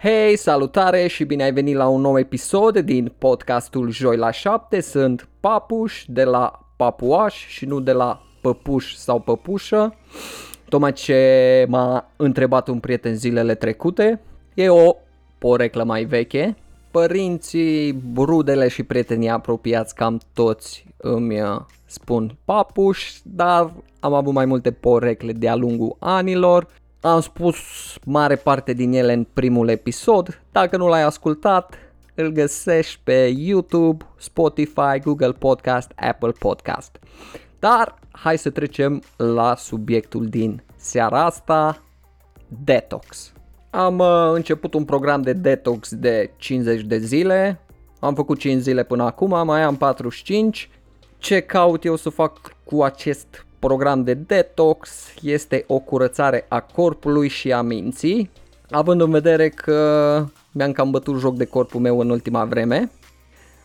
Hei, salutare și bine ai venit la un nou episod din podcastul Joi la 7. Sunt Papuș de la Papuaș și nu de la Păpuș sau Păpușă. Tocmai ce m-a întrebat un prieten zilele trecute. E o poreclă mai veche. Părinții, brudele și prietenii apropiați cam toți îmi uh, spun papuș, dar am avut mai multe porecle de-a lungul anilor am spus mare parte din ele în primul episod. Dacă nu l-ai ascultat, îl găsești pe YouTube, Spotify, Google Podcast, Apple Podcast. Dar hai să trecem la subiectul din seara asta, detox. Am uh, început un program de detox de 50 de zile, am făcut 5 zile până acum, mai am 45. Ce caut eu să fac cu acest program de detox este o curățare a corpului și a minții, având în vedere că mi-am cam bătut joc de corpul meu în ultima vreme.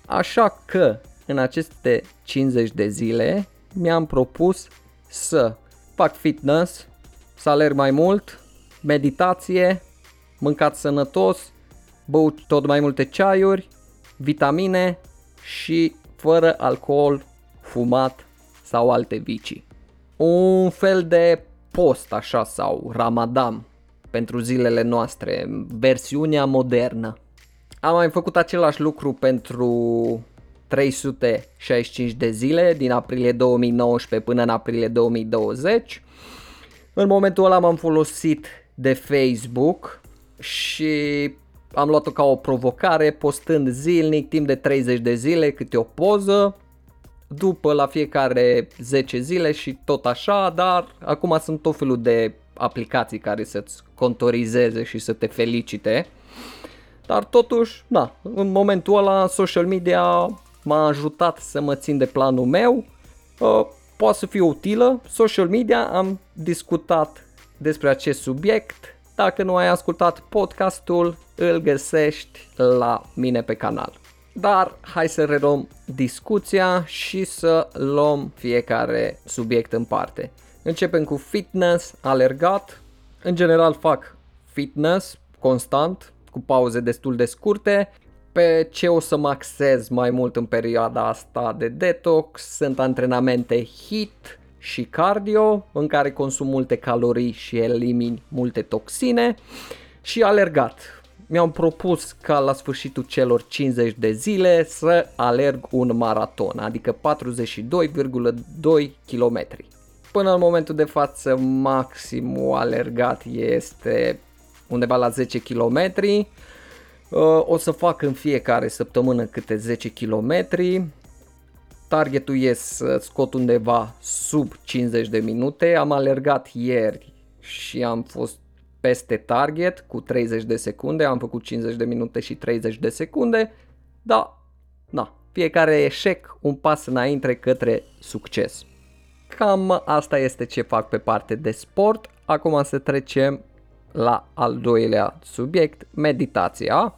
Așa că în aceste 50 de zile mi-am propus să fac fitness, să alerg mai mult, meditație, mâncat sănătos, băut tot mai multe ceaiuri, vitamine și fără alcool, fumat sau alte vicii un fel de post așa sau ramadan pentru zilele noastre, versiunea modernă. Am mai făcut același lucru pentru 365 de zile din aprilie 2019 până în aprilie 2020. În momentul ăla m-am folosit de Facebook și am luat-o ca o provocare postând zilnic timp de 30 de zile câte o poză după la fiecare 10 zile și tot așa, dar acum sunt tot felul de aplicații care să-ți contorizeze și să te felicite. Dar totuși, da, în momentul ăla social media m-a ajutat să mă țin de planul meu. Uh, poate să fie utilă. Social media, am discutat despre acest subiect. Dacă nu ai ascultat podcastul, îl găsești la mine pe canal. Dar hai să reluăm discuția și să luăm fiecare subiect în parte. Începem cu fitness, alergat. În general fac fitness constant, cu pauze destul de scurte. Pe ce o să mă axez mai mult în perioada asta de detox sunt antrenamente HIT și cardio, în care consum multe calorii și elimin multe toxine și alergat mi-am propus ca la sfârșitul celor 50 de zile să alerg un maraton, adică 42,2 km. Până în momentul de față maximul alergat este undeva la 10 km. Uh, o să fac în fiecare săptămână câte 10 km. Targetul e să scot undeva sub 50 de minute. Am alergat ieri și am fost peste target cu 30 de secunde, am făcut 50 de minute și 30 de secunde, dar na, fiecare eșec un pas înainte către succes. Cam asta este ce fac pe parte de sport. Acum să trecem la al doilea subiect, meditația.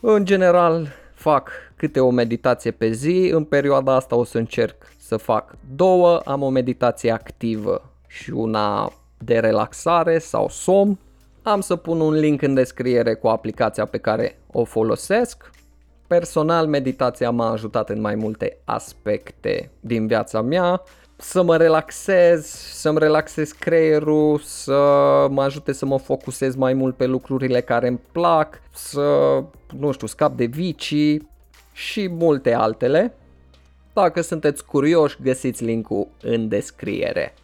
În general fac câte o meditație pe zi, în perioada asta o să încerc să fac două, am o meditație activă și una de relaxare sau somn. Am să pun un link în descriere cu aplicația pe care o folosesc. Personal, meditația m-a ajutat în mai multe aspecte din viața mea, să mă relaxez, să-mi relaxez creierul, să mă ajute să mă focusez mai mult pe lucrurile care îmi plac, să, nu știu, scap de vicii și multe altele. Dacă sunteți curioși, găsiți linkul în descriere.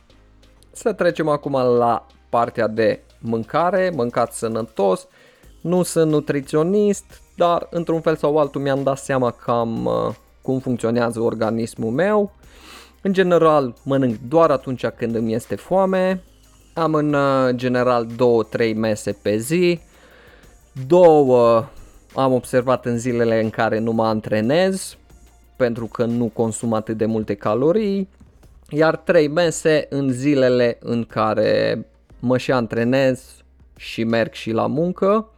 Să trecem acum la partea de mâncare, mâncat sănătos. Nu sunt nutriționist, dar într-un fel sau altul mi-am dat seama cam uh, cum funcționează organismul meu. În general mănânc doar atunci când îmi este foame. Am în uh, general 2-3 mese pe zi. Două am observat în zilele în care nu mă antrenez pentru că nu consum atât de multe calorii iar 3 mese în zilele în care mă și antrenez și merg și la muncă.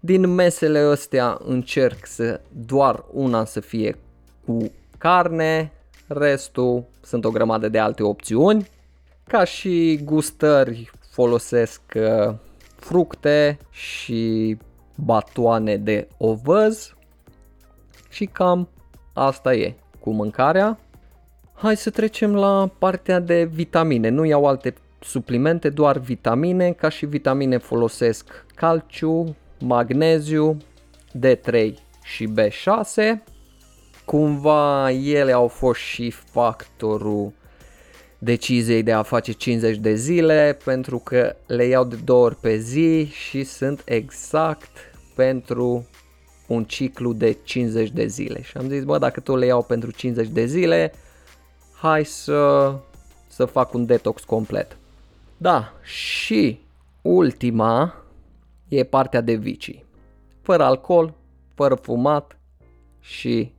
Din mesele astea încerc să doar una să fie cu carne, restul sunt o grămadă de alte opțiuni. Ca și gustări folosesc uh, fructe și batoane de ovăz și cam asta e cu mâncarea. Hai să trecem la partea de vitamine. Nu iau alte suplimente, doar vitamine. Ca și vitamine folosesc calciu, magneziu, D3 și B6. Cumva ele au fost și factorul deciziei de a face 50 de zile pentru că le iau de două ori pe zi și sunt exact pentru un ciclu de 50 de zile. Și am zis, bă, dacă tot le iau pentru 50 de zile, hai să, să fac un detox complet. Da, și ultima e partea de vicii. Fără alcool, fără fumat și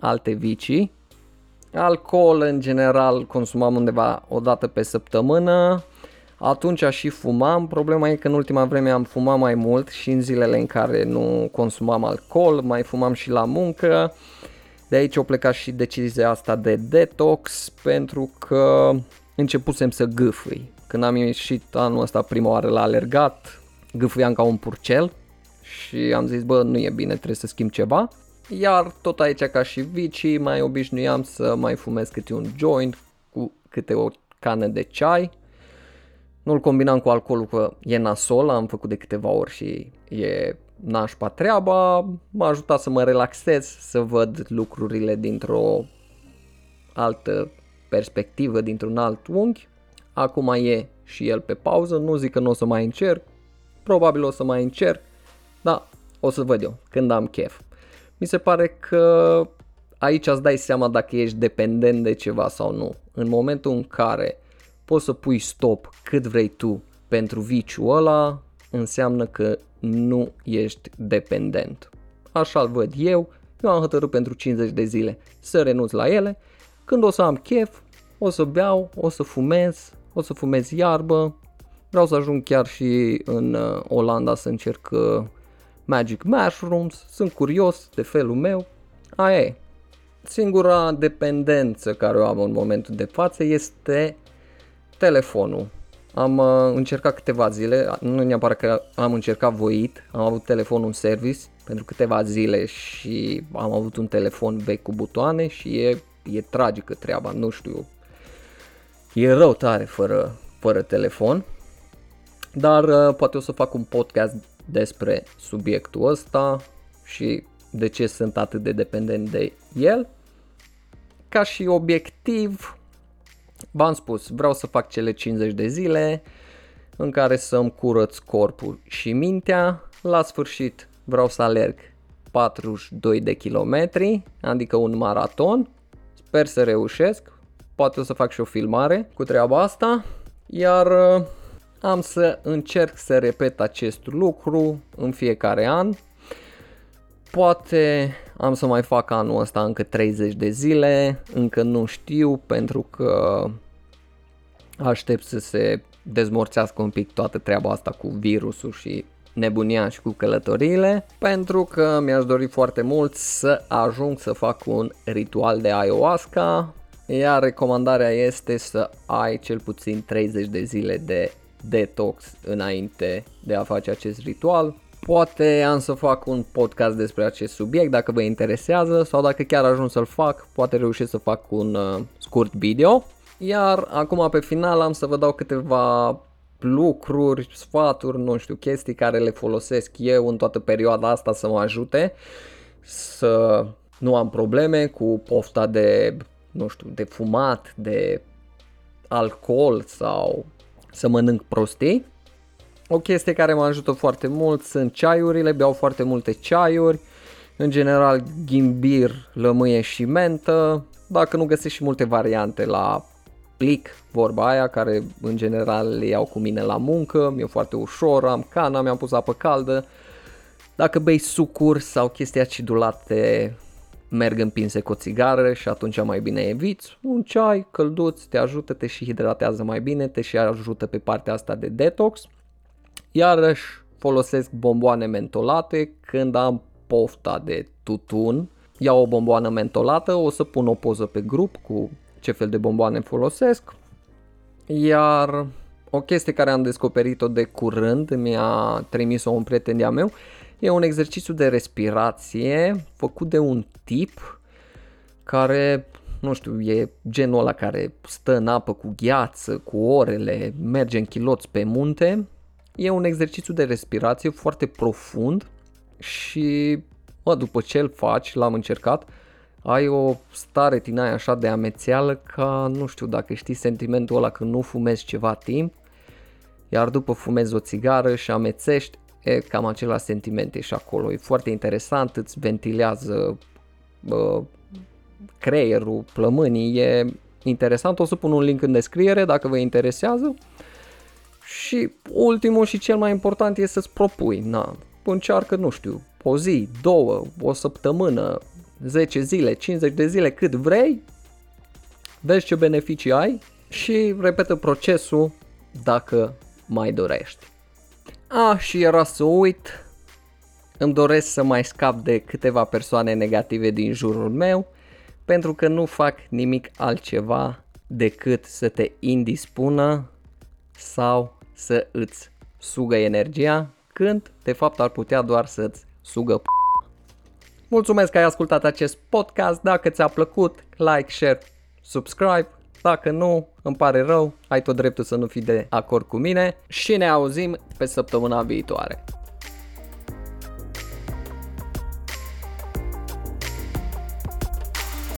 alte vicii. Alcool în general consumam undeva o dată pe săptămână, atunci și fumam, problema e că în ultima vreme am fumat mai mult și în zilele în care nu consumam alcool, mai fumam și la muncă, de aici o plecat și decizia asta de detox pentru că începusem să gâfâi. Când am ieșit anul ăsta prima oară la alergat, gâfâiam ca un purcel și am zis, bă, nu e bine, trebuie să schimb ceva. Iar tot aici ca și vicii mai obișnuiam să mai fumez câte un joint cu câte o cană de ceai. Nu-l combinam cu alcoolul că e nasol, am făcut de câteva ori și e nașpa treaba, m-a ajutat să mă relaxez, să văd lucrurile dintr-o altă perspectivă, dintr-un alt unghi. Acum e și el pe pauză, nu zic că nu o să mai încerc, probabil o să mai încerc, dar o să văd eu când am chef. Mi se pare că aici îți dai seama dacă ești dependent de ceva sau nu. În momentul în care poți să pui stop cât vrei tu pentru viciul ăla, înseamnă că nu ești dependent. Așa-l văd eu, eu am hotărât pentru 50 de zile să renunț la ele, când o să am chef, o să beau, o să fumez, o să fumez iarbă, vreau să ajung chiar și în uh, Olanda să încerc uh, Magic Mushrooms, sunt curios de felul meu, aia e. Singura dependență care o am în momentul de față este telefonul. Am uh, încercat câteva zile, nu neapărat că am încercat voit, am avut telefonul în service pentru câteva zile și am avut un telefon vechi cu butoane și e, e tragică treaba, nu știu, e rău tare fără, fără telefon. Dar uh, poate o să fac un podcast despre subiectul ăsta și de ce sunt atât de dependent de el. Ca și obiectiv, v-am spus, vreau să fac cele 50 de zile în care să-mi curăț corpul și mintea. La sfârșit vreau să alerg 42 de kilometri, adică un maraton. Sper să reușesc. Poate o să fac și o filmare cu treaba asta. Iar am să încerc să repet acest lucru în fiecare an. Poate am să mai fac anul ăsta încă 30 de zile, încă nu știu pentru că aștept să se dezmorțească un pic toată treaba asta cu virusul și nebunia și cu călătoriile, pentru că mi-aș dori foarte mult să ajung să fac un ritual de ayahuasca, iar recomandarea este să ai cel puțin 30 de zile de detox înainte de a face acest ritual. Poate am să fac un podcast despre acest subiect dacă vă interesează sau dacă chiar ajung să-l fac, poate reușesc să fac un uh, scurt video. Iar acum pe final am să vă dau câteva lucruri, sfaturi, nu știu, chestii care le folosesc eu în toată perioada asta să mă ajute să nu am probleme cu pofta de, nu știu, de fumat, de alcool sau să mănânc prostii. O chestie care mă ajută foarte mult sunt ceaiurile, beau foarte multe ceaiuri, în general ghimbir, lămâie și mentă, dacă nu găsesc și multe variante la plic, vorba aia, care în general le iau cu mine la muncă, mi-e foarte ușor, am cana, mi-am pus apă caldă. Dacă bei sucuri sau chestii acidulate, merg împinse cu o țigară și atunci mai bine eviți. Un ceai călduț te ajută, te și hidratează mai bine, te și ajută pe partea asta de detox. Iarăși folosesc bomboane mentolate când am pofta de tutun. Iau o bomboană mentolată, o să pun o poză pe grup cu ce fel de bomboane folosesc. Iar o chestie care am descoperit-o de curând, mi-a trimis-o un prieten de-a meu, e un exercițiu de respirație făcut de un tip care, nu știu, e genul ăla care stă în apă cu gheață, cu orele, merge în chiloți pe munte. E un exercițiu de respirație foarte profund și, mă, după ce îl faci, l-am încercat, ai o stare din aia așa de amețeală ca, nu știu, dacă știi sentimentul ăla când nu fumezi ceva timp, iar după fumezi o țigară și amețești, e cam același sentiment e și acolo. E foarte interesant, îți ventilează bă, creierul, plămânii, e interesant. O să pun un link în descriere dacă vă interesează. Și ultimul și cel mai important e să-ți propui. Na, încearcă, nu știu, o zi, două, o săptămână, 10 zile, 50 de zile, cât vrei, vezi ce beneficii ai și repetă procesul dacă mai dorești. A, și era să uit, îmi doresc să mai scap de câteva persoane negative din jurul meu, pentru că nu fac nimic altceva decât să te indispună sau să îți sugă energia, când de fapt ar putea doar să-ți sugă p- Mulțumesc că ai ascultat acest podcast, dacă ți-a plăcut, like, share, subscribe, dacă nu, îmi pare rău, ai tot dreptul să nu fii de acord cu mine și ne auzim pe săptămâna viitoare.